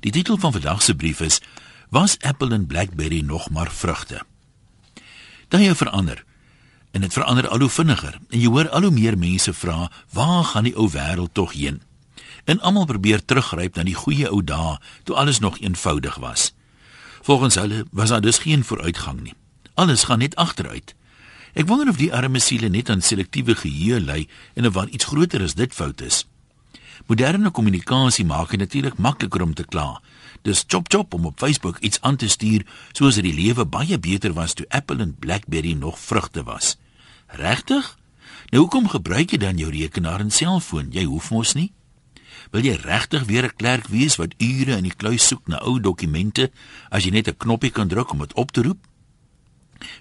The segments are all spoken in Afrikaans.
Die titel van vandag se brief is: Was Apple en BlackBerry nog maar vrugte? Daai verander. En dit verander al hoe vinniger. En jy hoor al hoe meer mense vra: "Waar gaan die ou wêreld tog heen?" En almal probeer teruggryp na die goeie ou dae toe alles nog eenvoudig was. Volgens hulle was daar dus geen vooruitgang nie. Alles gaan net agteruit. Ek wonder of die arme siele net aan selektiewe geheue ly en of wat iets groter as dit fout is. Moderne kommunikasie maak dit natuurlik makliker om te kla. Dis chop chop om op Facebook iets aan te stuur soos dit die lewe baie beter was toe Apple en BlackBerry nog vrugte was. Regtig? Nou hoekom gebruik jy dan jou rekenaar en selfoon? Jy hoef mos nie. Wil jy regtig weer 'n klerk wees wat ure in die kluis soek na ou dokumente as jy net 'n knoppie kan druk om dit op te roep?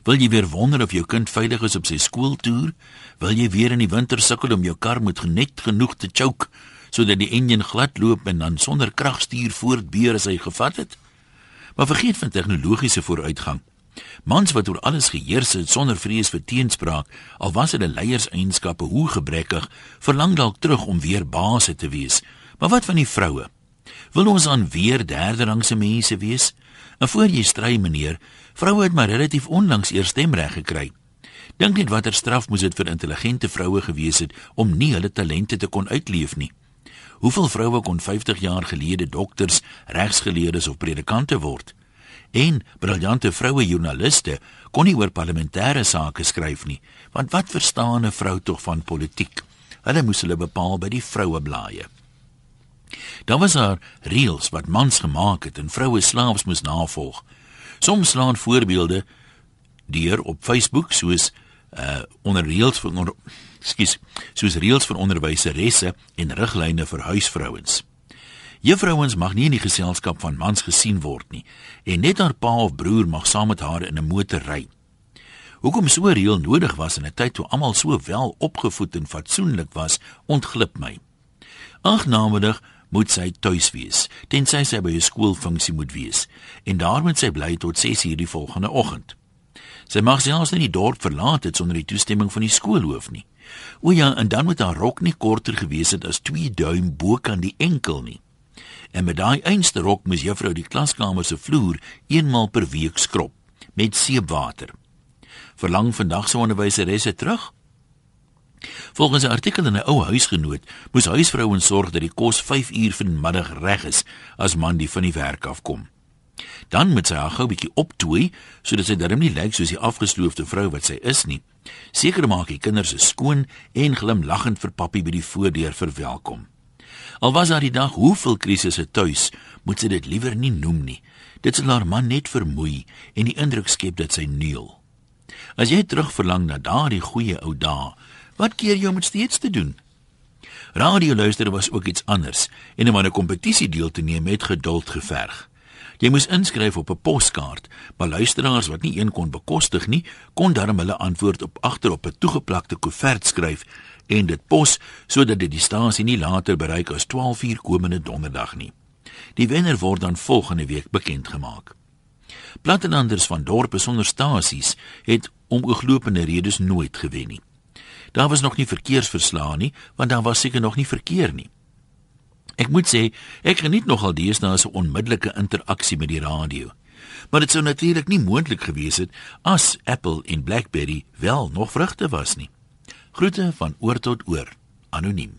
Wil jy weer wonder of jou kind veilig is op sy skooltoer? Wil jy weer in die winter sukkel om jou kar met net genoeg te choke sodat die enjin glad loop en dan sonder kragstuur voortbeer as hy gevat het? Maar vergeet van tegnologiese vooruitgang. Mans wat oor alles geheers het sonder vrees vir teenspraak, al was hulle leierseienskappe hoe gebrekkig, verlang dalk terug om weer baase te wees. Maar wat van die vroue? Wil ons aan weer derderangse mense wees? En voor jy stry, meneer, vroue het maar relatief onlangs eers stemreg gekry. Dink net watter straf moes dit vir intelligente vroue gewees het om nie hulle talente te kon uitleef nie. Hoeveel vroue kon 50 jaar gelede dokters, regsgeleerdes of predikante word? En briljante vroue joernaliste kon nie oor parlementêre sake skryf nie, want wat verstaan 'n vrou tog van politiek? Hulle moes hulle bepaal by die vroueblaaie. Daar was daar reëls wat mans gemaak het en vroue slaafs moes navolg. Soms slaan voorbeelde deur op Facebook soos uh onder reëls vir onder skus soos reëls vir onderwyseresse en riglyne vir huisvrouens. Juffrouens mag nie in die geselskap van mans gesien word nie en net haar pa of broer mag saam met haar in 'n motor ry. Hoekom so reël nodig was in 'n tyd toe almal so wel opgevoed en fatsoenlik was, ontglip my. Ag namiddag moet sy tuis wees, tensy sy by 'n skoolfunksie moet wees en daar moet sy bly tot 6:00 die volgende oggend. Sy mag selfs nie die dorp verlaat het sonder die toestemming van die skoolhoof nie. O ja, en dan moet haar rok nie korter gewees het as 2 duim bo kan die enkel nie. En met daai einste rok moes juffrou die klaskamer se vloer eenmaal per week skrob met seepwater. Verlang vandag se onderwyseresse terug? Volgens 'n artikel in 'n ou huisgenoot, moes huisvrouens sorg dat die kos 5 uur vanmiddag reg is as man die van die werk afkom. Dan moet sy haar gou bietjie optooi sodat sy darm nie lyk soos die afgesloofde vrou wat sy is nie. Seker maak die kinders is skoon en glimlaggend vir pappie by die voordeur verwelkom. Al was daar die dag hoeveel krisisse tuis, moet sy dit liewer nie noem nie. Dit sal haar man net vermoei en die indruk skep dat sy neel. As jy terugverlang na daardie goeie ou dae, wat keer jou om steeds te doen? Radio luister was ook iets anders en om aan 'n kompetisie deel te neem met geduld geverg. Jy moes inskryf op 'n poskaart, maar luisteraars wat nie een kon bekostig nie, kon darm hulle antwoord op agter op 'n toegeplakte koevert skryf en dit pos sodat dit die stasie nie later bereik as 12:00 komende donderdag nie. Die wenner word dan volgende week bekend gemaak. Plattenanders van dorpe sonder stasies het om oorlopende redes nooit gewen nie. Daar was nog nie verkeersverslae nie, want daar was seker nog nie verkeer nie. Ek moet sê, ek geniet nogal deesdae se onmiddellike interaksie met die radio. Maar dit sou natuurlik nie moontlik gewees het as Apple en BlackBerry wel nog vrugte was nie. Groete van oor tot oor. Anoniem.